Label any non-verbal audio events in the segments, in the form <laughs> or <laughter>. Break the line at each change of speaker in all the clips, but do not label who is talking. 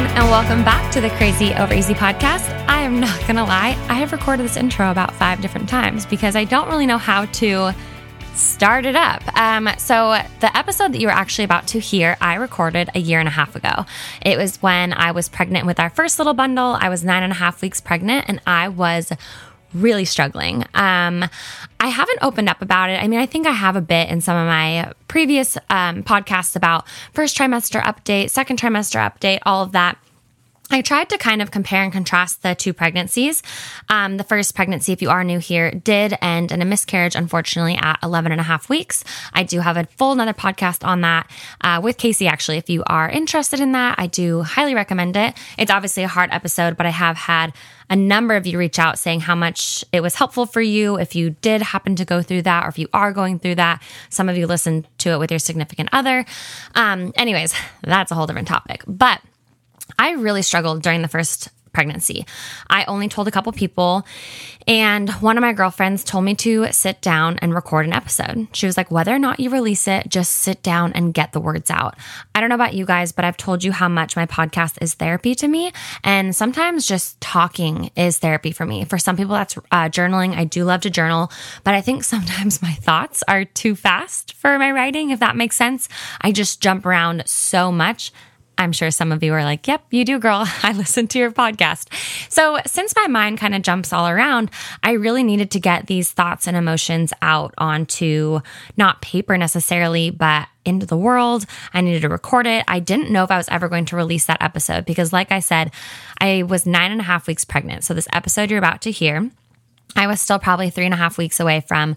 Everyone, and welcome back to the Crazy Over Easy podcast. I am not <laughs> gonna lie, I have recorded this intro about five different times because I don't really know how to start it up. Um, so, the episode that you were actually about to hear, I recorded a year and a half ago. It was when I was pregnant with our first little bundle. I was nine and a half weeks pregnant, and I was really struggling. Um, I haven't opened up about it. I mean, I think I have a bit in some of my previous um, podcasts about first trimester update, second trimester update, all of that. I tried to kind of compare and contrast the two pregnancies. Um, the first pregnancy, if you are new here, did end in a miscarriage, unfortunately, at 11 and a half weeks. I do have a full another podcast on that uh, with Casey, actually. If you are interested in that, I do highly recommend it. It's obviously a hard episode, but I have had a number of you reach out saying how much it was helpful for you if you did happen to go through that or if you are going through that. Some of you listened to it with your significant other. Um, anyways, that's a whole different topic. But I really struggled during the first pregnancy. I only told a couple people, and one of my girlfriends told me to sit down and record an episode. She was like, whether or not you release it, just sit down and get the words out. I don't know about you guys, but I've told you how much my podcast is therapy to me. And sometimes just talking is therapy for me. For some people, that's uh, journaling. I do love to journal, but I think sometimes my thoughts are too fast for my writing, if that makes sense. I just jump around so much I'm sure some of you are like, yep, you do, girl. <laughs> I listen to your podcast. So, since my mind kind of jumps all around, I really needed to get these thoughts and emotions out onto not paper necessarily, but into the world. I needed to record it. I didn't know if I was ever going to release that episode because, like I said, I was nine and a half weeks pregnant. So, this episode you're about to hear, I was still probably three and a half weeks away from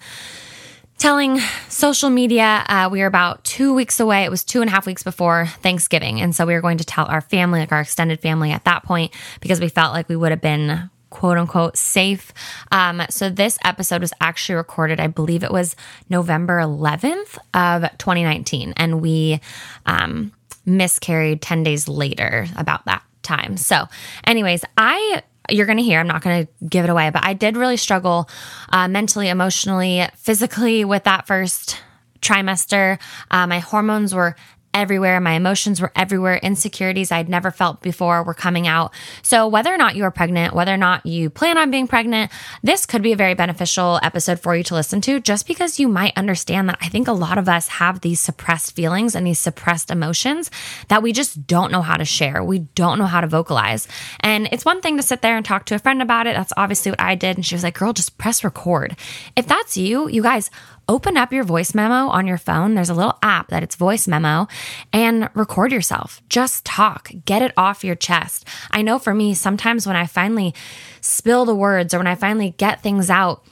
telling social media uh, we were about two weeks away. It was two and a half weeks before Thanksgiving. And so we were going to tell our family, like our extended family at that point, because we felt like we would have been quote unquote safe. Um, so this episode was actually recorded, I believe it was November 11th of 2019. And we um, miscarried 10 days later about that time. So, anyways, I you're going to hear. I'm not going to give it away, but I did really struggle uh, mentally, emotionally, physically with that first trimester. Uh, my hormones were everywhere. My emotions were everywhere. Insecurities I'd never felt before were coming out. So, whether or not you are pregnant, whether or not you plan on being pregnant, this could be a very beneficial episode for you to listen to just because you might understand that I think a lot of us have these suppressed feelings and these suppressed emotions that we just don't know how to share. We don't know how to vocalize. And it's one thing to sit there and talk to a friend about it. That's obviously what I did. And she was like, girl, just press record. If that's you, you guys, open up your voice memo on your phone. There's a little app that it's voice memo and record yourself. Just talk, get it off your chest. I know for me, sometimes when I finally spill the words or when I finally get things out,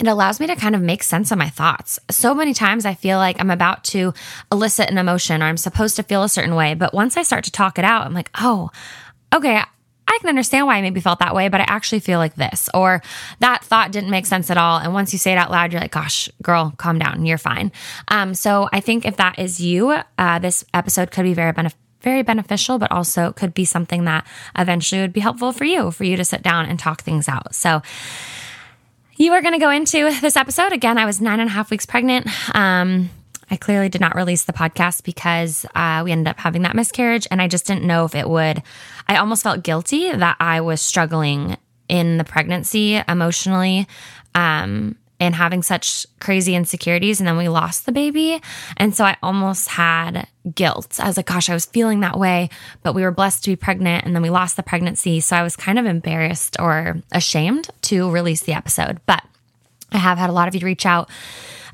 it allows me to kind of make sense of my thoughts. So many times I feel like I'm about to elicit an emotion or I'm supposed to feel a certain way. But once I start to talk it out, I'm like, oh, okay, I can understand why I maybe felt that way, but I actually feel like this, or that thought didn't make sense at all. And once you say it out loud, you're like, gosh, girl, calm down. You're fine. Um, so I think if that is you, uh, this episode could be very beneficial very beneficial, but also could be something that eventually would be helpful for you, for you to sit down and talk things out. So, you are going to go into this episode. Again, I was nine and a half weeks pregnant. Um, I clearly did not release the podcast because uh, we ended up having that miscarriage, and I just didn't know if it would. I almost felt guilty that I was struggling in the pregnancy emotionally. Um, and having such crazy insecurities. And then we lost the baby. And so I almost had guilt. I was like, gosh, I was feeling that way, but we were blessed to be pregnant. And then we lost the pregnancy. So I was kind of embarrassed or ashamed to release the episode. But I have had a lot of you reach out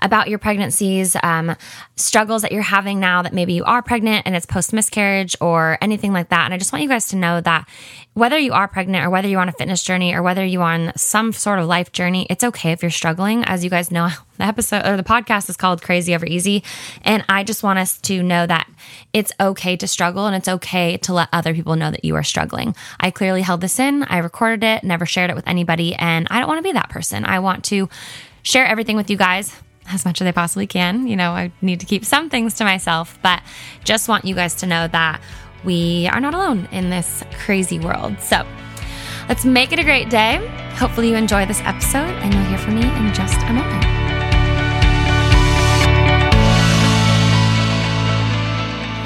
about your pregnancies, um, struggles that you're having now that maybe you are pregnant and it's post miscarriage or anything like that. And I just want you guys to know that whether you are pregnant or whether you're on a fitness journey or whether you're on some sort of life journey, it's okay if you're struggling. As you guys know, <laughs> the episode or the podcast is called Crazy Over Easy. And I just want us to know that it's okay to struggle and it's okay to let other people know that you are struggling. I clearly held this in, I recorded it, never shared it with anybody, and I don't want to be that person. I want to share everything with you guys as much as I possibly can. You know, I need to keep some things to myself, but just want you guys to know that we are not alone in this crazy world. So let's make it a great day. Hopefully, you enjoy this episode, and you'll hear from me in just a moment.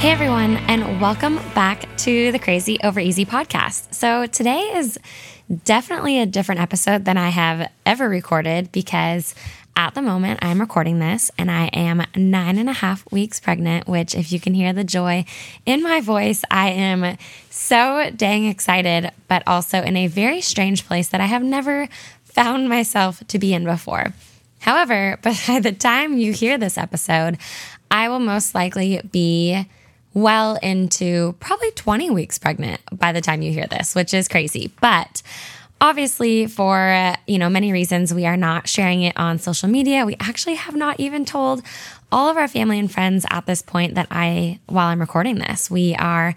Hey everyone, and welcome back to the Crazy Over Easy podcast. So, today is definitely a different episode than I have ever recorded because at the moment I'm recording this and I am nine and a half weeks pregnant, which, if you can hear the joy in my voice, I am so dang excited, but also in a very strange place that I have never found myself to be in before. However, <laughs> by the time you hear this episode, I will most likely be well into probably 20 weeks pregnant by the time you hear this, which is crazy. But obviously for you know many reasons we are not sharing it on social media. We actually have not even told all of our family and friends at this point that i while i'm recording this we are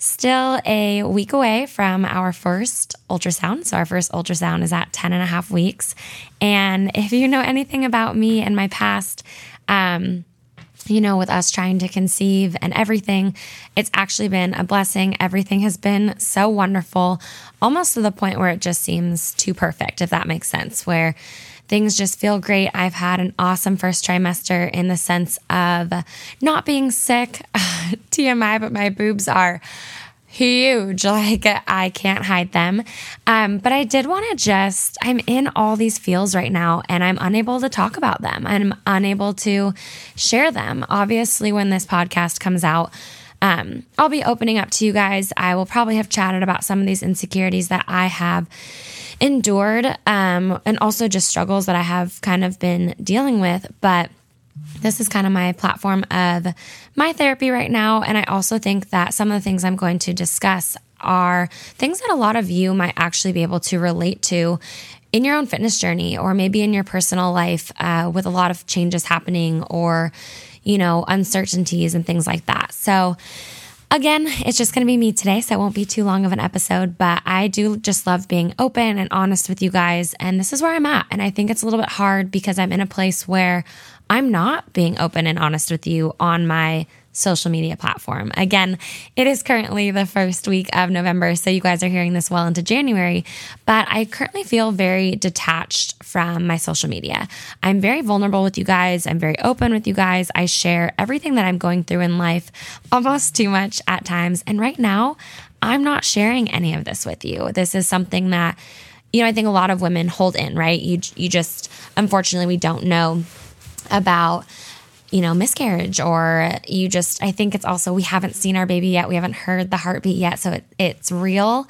still a week away from our first ultrasound. So our first ultrasound is at 10 and a half weeks. And if you know anything about me and my past um, you know, with us trying to conceive and everything, it's actually been a blessing. Everything has been so wonderful, almost to the point where it just seems too perfect, if that makes sense, where things just feel great. I've had an awesome first trimester in the sense of not being sick, <laughs> TMI, but my boobs are huge. <laughs> Like I can't hide them. Um, but I did want to just, I'm in all these feels right now and I'm unable to talk about them. I'm unable to share them. Obviously, when this podcast comes out, um, I'll be opening up to you guys. I will probably have chatted about some of these insecurities that I have endured um, and also just struggles that I have kind of been dealing with. But this is kind of my platform of my therapy right now. And I also think that some of the things I'm going to discuss are things that a lot of you might actually be able to relate to in your own fitness journey or maybe in your personal life uh, with a lot of changes happening or, you know, uncertainties and things like that. So, Again, it's just going to be me today, so it won't be too long of an episode, but I do just love being open and honest with you guys. And this is where I'm at. And I think it's a little bit hard because I'm in a place where I'm not being open and honest with you on my social media platform. Again, it is currently the first week of November, so you guys are hearing this well into January, but I currently feel very detached from my social media. I'm very vulnerable with you guys, I'm very open with you guys. I share everything that I'm going through in life, almost too much at times. And right now, I'm not sharing any of this with you. This is something that you know, I think a lot of women hold in, right? You you just unfortunately we don't know about you know, miscarriage or you just, I think it's also, we haven't seen our baby yet. We haven't heard the heartbeat yet. So it, it's real.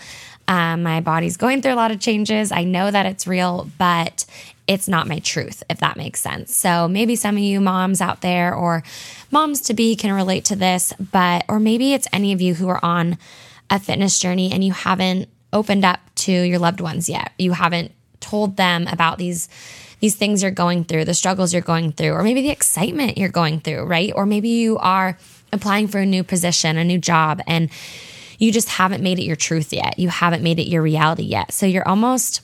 Um, my body's going through a lot of changes. I know that it's real, but it's not my truth, if that makes sense. So maybe some of you moms out there or moms to be can relate to this, but, or maybe it's any of you who are on a fitness journey and you haven't opened up to your loved ones yet. You haven't told them about these these things you're going through, the struggles you're going through, or maybe the excitement you're going through, right? Or maybe you are applying for a new position, a new job, and you just haven't made it your truth yet. You haven't made it your reality yet. So you're almost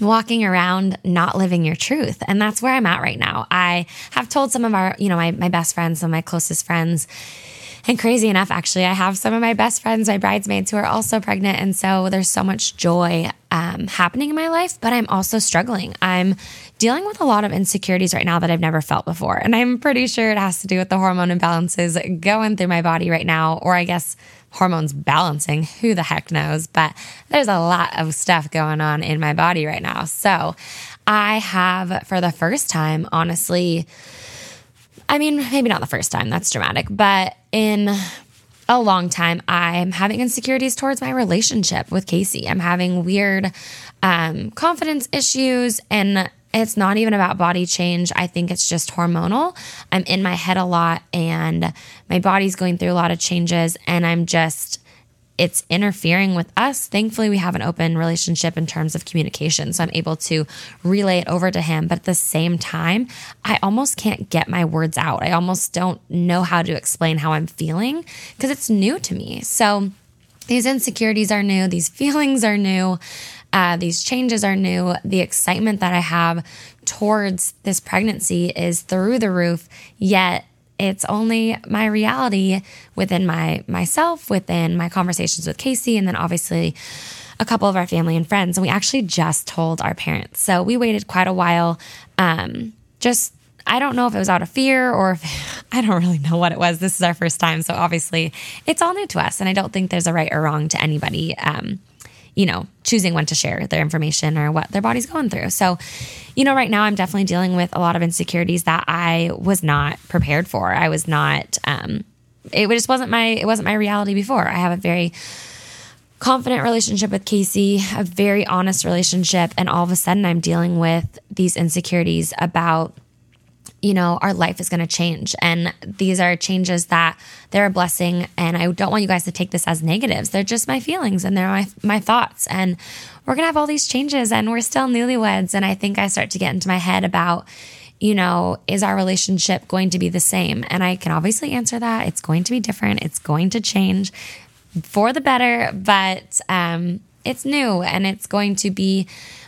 walking around not living your truth. And that's where I'm at right now. I have told some of our, you know, my, my best friends, some of my closest friends, and crazy enough, actually, I have some of my best friends, my bridesmaids, who are also pregnant. And so there's so much joy um, happening in my life, but I'm also struggling. I'm dealing with a lot of insecurities right now that I've never felt before. And I'm pretty sure it has to do with the hormone imbalances going through my body right now, or I guess hormones balancing. Who the heck knows? But there's a lot of stuff going on in my body right now. So I have, for the first time, honestly, I mean, maybe not the first time, that's dramatic, but in a long time, I'm having insecurities towards my relationship with Casey. I'm having weird um, confidence issues and it's not even about body change. I think it's just hormonal. I'm in my head a lot and my body's going through a lot of changes and I'm just it's interfering with us. Thankfully, we have an open relationship in terms of communication. So I'm able to relay it over to him. But at the same time, I almost can't get my words out. I almost don't know how to explain how I'm feeling because it's new to me. So these insecurities are new, these feelings are new. Uh, these changes are new. The excitement that I have towards this pregnancy is through the roof, yet it's only my reality within my myself, within my conversations with Casey, and then obviously a couple of our family and friends. And we actually just told our parents. So we waited quite a while. Um, just I don't know if it was out of fear or if <laughs> I don't really know what it was. This is our first time. So obviously it's all new to us. And I don't think there's a right or wrong to anybody. Um, you know, choosing when to share their information or what their body's going through. So, you know, right now I'm definitely dealing with a lot of insecurities that I was not prepared for. I was not, um, it just wasn't my, it wasn't my reality before. I have a very, confident relationship with Casey, a very honest relationship, and all of a sudden I'm dealing with these insecurities about you know, our life is going to change. And these are changes that they're a blessing. And I don't want you guys to take this as negatives. They're just my feelings and they're my, my thoughts. And we're going to have all these changes and we're still newlyweds. And I think I start to get into my head about, you know, is our relationship going to be the same? And I can obviously answer that. It's going to be different. It's going to change for the better, but um, it's new and it's going to be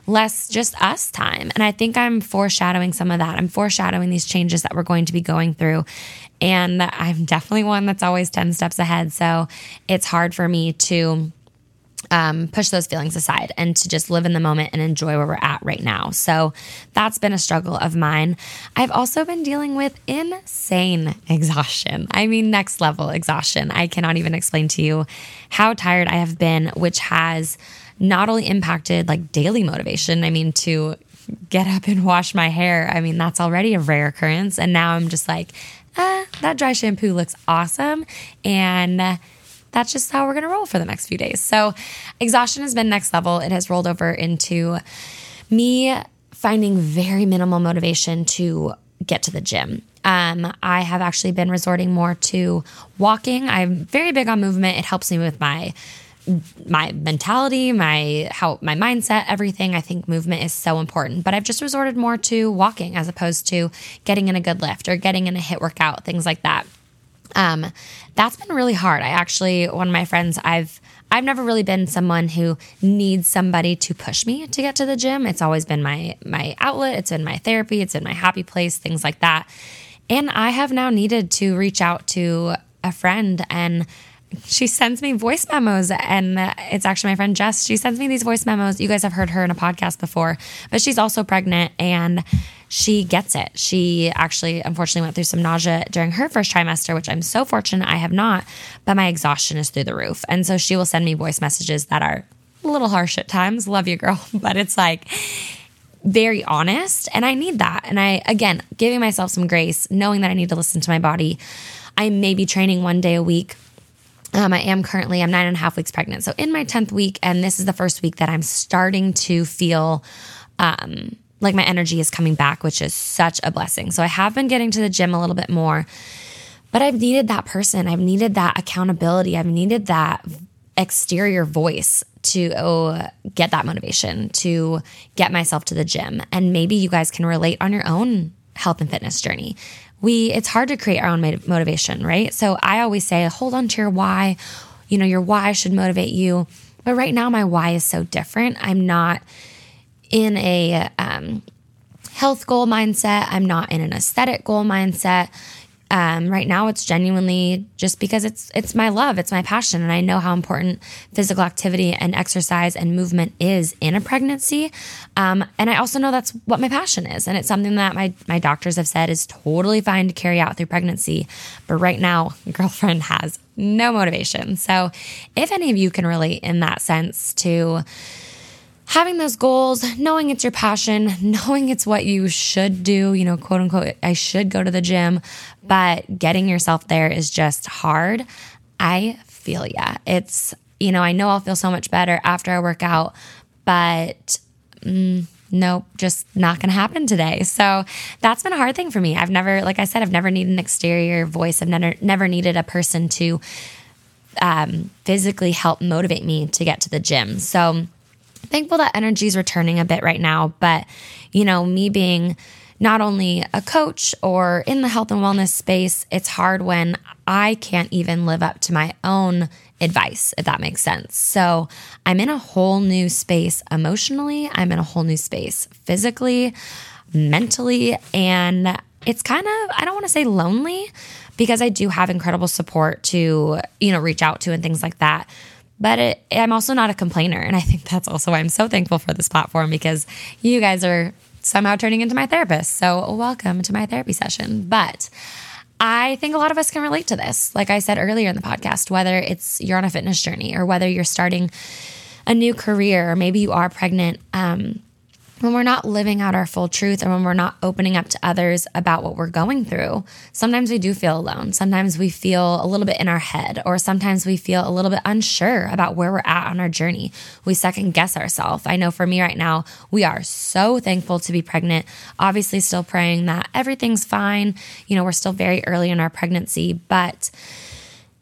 less just us time. And I think I'm foreshadowing some of that. I'm foreshadowing these changes that we're going to be going through. And I'm definitely one that's always 10 steps ahead. So it's hard for me to um, push those feelings aside and to just live in the moment and enjoy where we're at right now. So that's been a struggle of mine. I've also been dealing with insane exhaustion. I mean, next level exhaustion. I cannot even explain to you how tired I have been, which has not only impacted like daily motivation, I mean, to get up and wash my hair, I mean, that's already a rare occurrence. And now I'm just like, ah, that dry shampoo looks awesome. And that's just how we're going to roll for the next few days. So, exhaustion has been next level. It has rolled over into me finding very minimal motivation to get to the gym. Um, I have actually been resorting more to walking. I'm very big on movement. It helps me with my my mentality, my how my mindset, everything. I think movement is so important. But I've just resorted more to walking as opposed to getting in a good lift or getting in a HIIT workout, things like that. Um, that's been really hard. I actually one of my friends I've I've never really been someone who needs somebody to push me to get to the gym. It's always been my my outlet, it's in my therapy, it's in my happy place, things like that. And I have now needed to reach out to a friend and she sends me voice memos and uh, it's actually my friend Jess. She sends me these voice memos. You guys have heard her in a podcast before, but she's also pregnant and she gets it. She actually unfortunately went through some nausea during her first trimester, which I'm so fortunate I have not, but my exhaustion is through the roof. And so she will send me voice messages that are a little harsh at times. Love you, girl, <laughs> but it's like very honest and I need that. And I again, giving myself some grace, knowing that I need to listen to my body. I may be training one day a week um, I am currently, I'm nine and a half weeks pregnant. So in my 10th week, and this is the first week that I'm starting to feel um, like my energy is coming back, which is such a blessing. So I have been getting to the gym a little bit more, but I've needed that person. I've needed that accountability. I've needed that exterior voice to oh, get that motivation, to get myself to the gym. And maybe you guys can relate on your own health and fitness journey we it's hard to create our own motivation, right? So I always say hold on to your why. You know, your why should motivate you. But right now my why is so different. I'm not in a um, health goal mindset. I'm not in an aesthetic goal mindset. Um, right now, it's genuinely just because it's it's my love, it's my passion, and I know how important physical activity and exercise and movement is in a pregnancy. Um, and I also know that's what my passion is, and it's something that my my doctors have said is totally fine to carry out through pregnancy. But right now, <laughs> girlfriend has no motivation. So, if any of you can relate in that sense to having those goals, knowing it's your passion, knowing it's what you should do, you know, quote unquote, I should go to the gym, but getting yourself there is just hard. I feel ya. It's, you know, I know I'll feel so much better after I work out, but mm, nope, just not going to happen today. So that's been a hard thing for me. I've never, like I said, I've never needed an exterior voice. I've never, never needed a person to um, physically help motivate me to get to the gym. So thankful that energy is returning a bit right now. But, you know, me being not only a coach or in the health and wellness space, it's hard when I can't even live up to my own advice, if that makes sense. So I'm in a whole new space emotionally, I'm in a whole new space physically, mentally, and it's kind of, I don't want to say lonely because I do have incredible support to, you know, reach out to and things like that. But it, I'm also not a complainer. And I think that's also why I'm so thankful for this platform because you guys are somehow turning into my therapist. So, welcome to my therapy session. But I think a lot of us can relate to this. Like I said earlier in the podcast, whether it's you're on a fitness journey or whether you're starting a new career or maybe you are pregnant, um, when we're not living out our full truth and when we're not opening up to others about what we're going through, sometimes we do feel alone. Sometimes we feel a little bit in our head, or sometimes we feel a little bit unsure about where we're at on our journey. We second guess ourselves. I know for me right now, we are so thankful to be pregnant. Obviously, still praying that everything's fine. You know, we're still very early in our pregnancy, but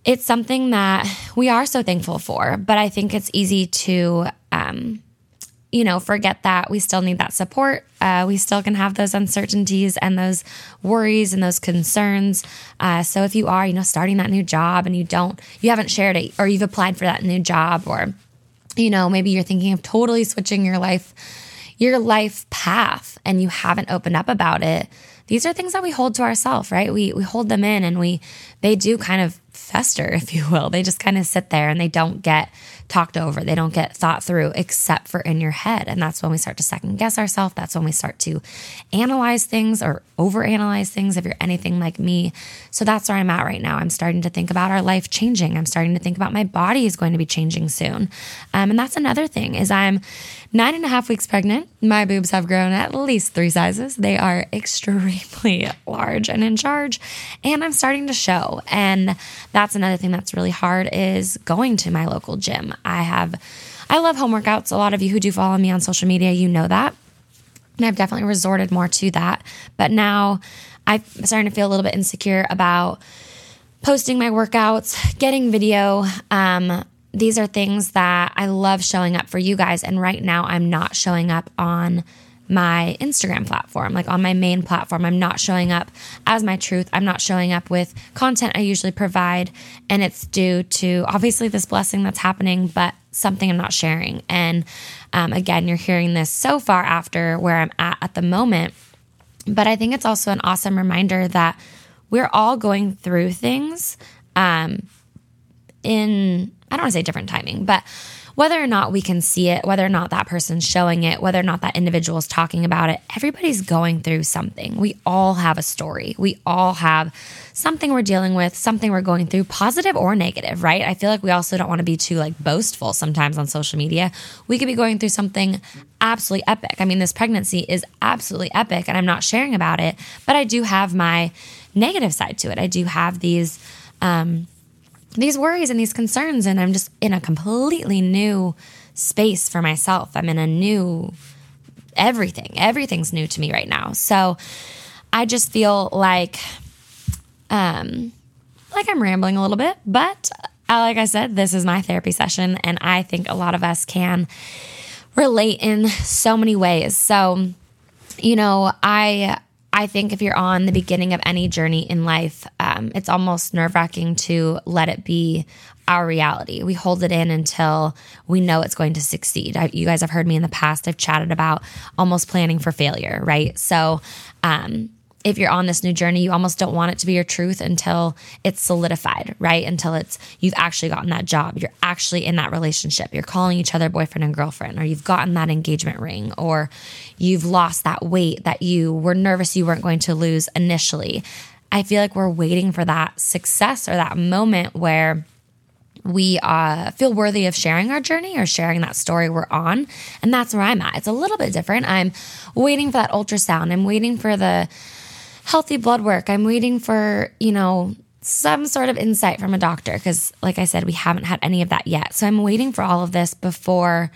it's something that we are so thankful for. But I think it's easy to, um, you know, forget that we still need that support. Uh, we still can have those uncertainties and those worries and those concerns. Uh, so if you are, you know, starting that new job and you don't, you haven't shared it or you've applied for that new job or, you know, maybe you're thinking of totally switching your life, your life path and you haven't opened up about it. These are things that we hold to ourselves, right? We, we hold them in and we, they do kind of fester, <laughs> if you will. They just kind of sit there and they don't get talked over. They don't get thought through except for in your head. And that's when we start to second guess ourselves. That's when we start to analyze things or overanalyze things if you're anything like me. So that's where I'm at right now. I'm starting to think about our life changing. I'm starting to think about my body is going to be changing soon. Um, and that's another thing is I'm nine and a half weeks pregnant. My boobs have grown at least three sizes. They are extremely <laughs> large and in charge. And I'm starting to show. And that's another thing that's really hard is going to my local gym. I have, I love home workouts. A lot of you who do follow me on social media, you know that. And I've definitely resorted more to that. But now I'm starting to feel a little bit insecure about posting my workouts, getting video. Um, these are things that I love showing up for you guys. And right now, I'm not showing up on my Instagram platform, like on my main platform. I'm not showing up as my truth. I'm not showing up with content I usually provide. And it's due to obviously this blessing that's happening, but something I'm not sharing. And um, again, you're hearing this so far after where I'm at at the moment. But I think it's also an awesome reminder that we're all going through things um, in, I don't want to say different timing, but whether or not we can see it, whether or not that person's showing it, whether or not that individual is talking about it, everybody's going through something. We all have a story. We all have something we're dealing with, something we're going through, positive or negative, right? I feel like we also don't want to be too like boastful sometimes on social media. We could be going through something absolutely epic. I mean, this pregnancy is absolutely epic and I'm not sharing about it, but I do have my negative side to it. I do have these um these worries and these concerns and I'm just in a completely new space for myself. I'm in a new everything. Everything's new to me right now. So I just feel like um like I'm rambling a little bit, but uh, like I said, this is my therapy session and I think a lot of us can relate in so many ways. So you know, I I think if you're on the beginning of any journey in life, um, it's almost nerve wracking to let it be our reality. We hold it in until we know it's going to succeed. I, you guys have heard me in the past, I've chatted about almost planning for failure, right? So, um, if you're on this new journey, you almost don't want it to be your truth until it's solidified, right? Until it's you've actually gotten that job, you're actually in that relationship, you're calling each other boyfriend and girlfriend, or you've gotten that engagement ring, or you've lost that weight that you were nervous you weren't going to lose initially. I feel like we're waiting for that success or that moment where we uh, feel worthy of sharing our journey or sharing that story we're on. And that's where I'm at. It's a little bit different. I'm waiting for that ultrasound. I'm waiting for the healthy blood work. I'm waiting for, you know, some sort of insight from a doctor because, like I said, we haven't had any of that yet. So I'm waiting for all of this before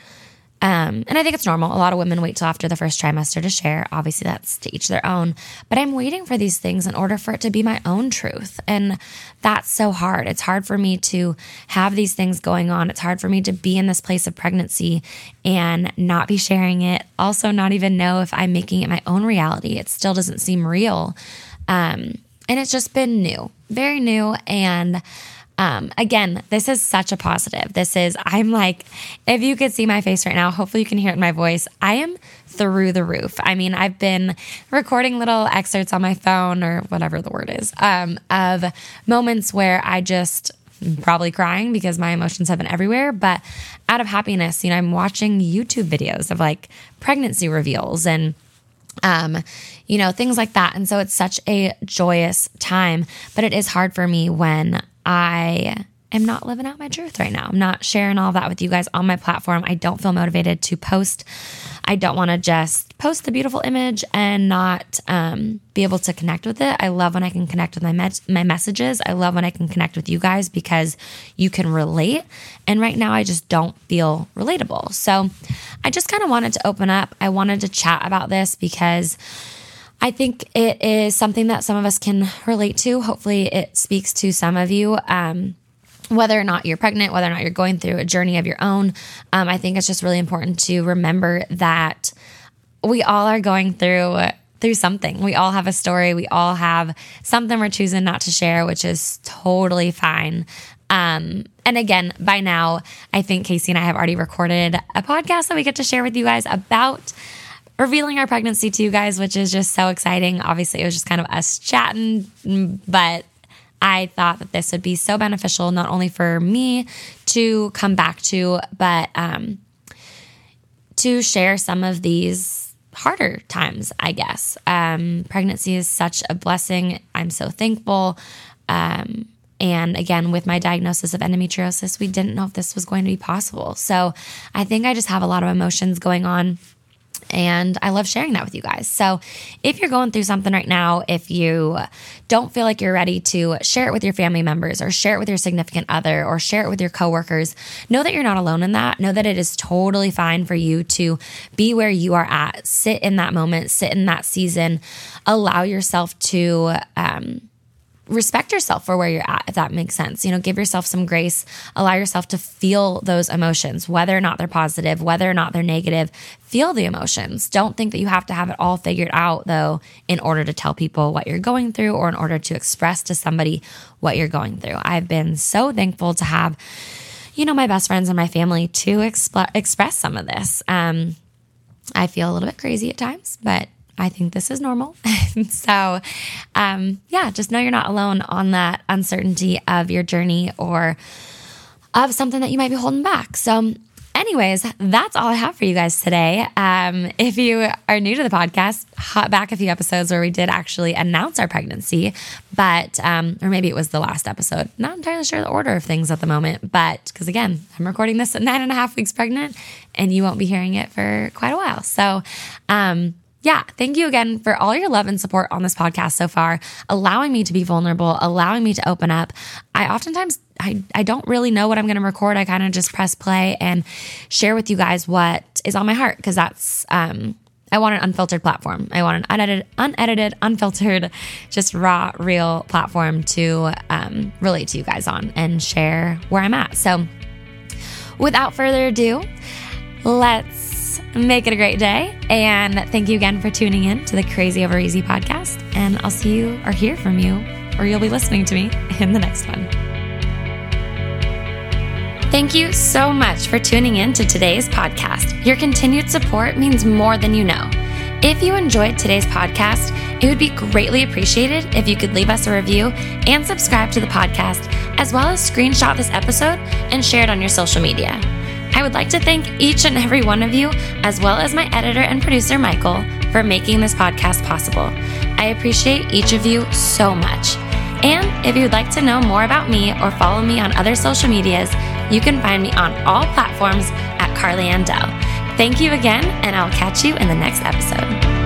Um, and I think it's normal. A lot of women wait till after the first trimester to share. Obviously, that's to each their own. But I'm waiting for these things in order for it to be my own truth. And that's so hard. It's hard for me to have these things going on. It's hard for me to be in this place of pregnancy and not be sharing it. Also, not even know if I'm making it my own reality. It still doesn't seem real. Um, and it's just been new, very new. And um, again, this is such a positive. This is, I'm like, if you could see my face right now, hopefully you can hear it in my voice. I am through the roof. I mean, I've been recording little excerpts on my phone or whatever the word is um, of moments where I just probably crying because my emotions have been everywhere, but out of happiness, you know, I'm watching YouTube videos of like pregnancy reveals and um, you know, things like that. And so it's such a joyous time, but it is hard for me when I am not living out my truth right now. I'm not sharing all of that with you guys on my platform. I don't feel motivated to post. I don't want to just post the beautiful image and not um, be able to connect with it. I love when I can connect with my my messages. I love when I can connect with you guys because you can relate. And right now, I just don't feel relatable. So I just kind of wanted to open up. I wanted to chat about this because I think it is something that some of us can relate to. Hopefully, it speaks to some of you. Um, whether or not you're pregnant, whether or not you're going through a journey of your own, um, I think it's just really important to remember that we all are going through through something. We all have a story. We all have something we're choosing not to share, which is totally fine. Um, and again, by now, I think Casey and I have already recorded a podcast that we get to share with you guys about revealing our pregnancy to you guys, which is just so exciting. Obviously, it was just kind of us chatting, but I thought that this would be so beneficial, not only for me to come back to, but um, to share some of these harder times, I guess. Um, pregnancy is such a blessing. I'm so thankful. Um, and again, with my diagnosis of endometriosis, we didn't know if this was going to be possible. So I think I just have a lot of emotions going on and I love sharing that with you guys. So, if you're going through something right now, if you don't feel like you're ready to share it with your family members or share it with your significant other or share it with your coworkers, know that you're not alone in that. Know that it is totally fine for you to be where you are at, sit in that moment, sit in that season, allow yourself to, um, respect yourself for where you're at, if that makes sense. You know, give yourself some grace, allow yourself to feel those emotions, whether or not they're positive, whether or not they're negative. Feel the emotions. Don't think that you have to have it all figured out, though, in order to tell people what you're going through or in order to express to somebody what you're going through. I've been so thankful to have, you know, my best friends and my family to exp- express some of this. Um, I feel a little bit crazy at times, but I think this is normal. <laughs> so, um, yeah, just know you're not alone on that uncertainty of your journey or of something that you might be holding back. So, anyways, that's all I have for you guys today. Um, if you are new to the podcast, hop back a few episodes where we did actually announce our pregnancy, but, um, or maybe it was the last episode. Not entirely sure the order of things at the moment, but because again, I'm recording this at <laughs> nine and a half weeks pregnant and you won't be hearing it for quite a while. So, um, yeah, thank you again for all your love and support on this podcast so far, allowing me to be vulnerable, allowing me to open up. I oftentimes I, I don't really know what I'm going to record. I kind of just press play and share with you guys what is on my heart because that's um I want an unfiltered platform. I want an unedited, unedited, unfiltered, just raw, real platform to um, relate to you guys on and share where I'm at. So, without further ado, let's Make it a great day. And thank you again for tuning in to the Crazy Over Easy podcast. And I'll see you or hear from you, or you'll be listening to me <laughs> in the next one. Thank you so much for tuning in to today's podcast. Your continued support means more than you know. If you enjoyed today's podcast, it would be greatly appreciated if you could leave us a review and subscribe to the podcast, as well as screenshot this episode and share it on your social media. I would like to thank each and every one of you, as well as my editor and producer, Michael, for making this podcast possible. I appreciate each of you so much. And if you'd like to know more about me or follow me on other social medias, you can find me on all platforms at Carly Andell. Thank you again, and I'll catch you in the next episode.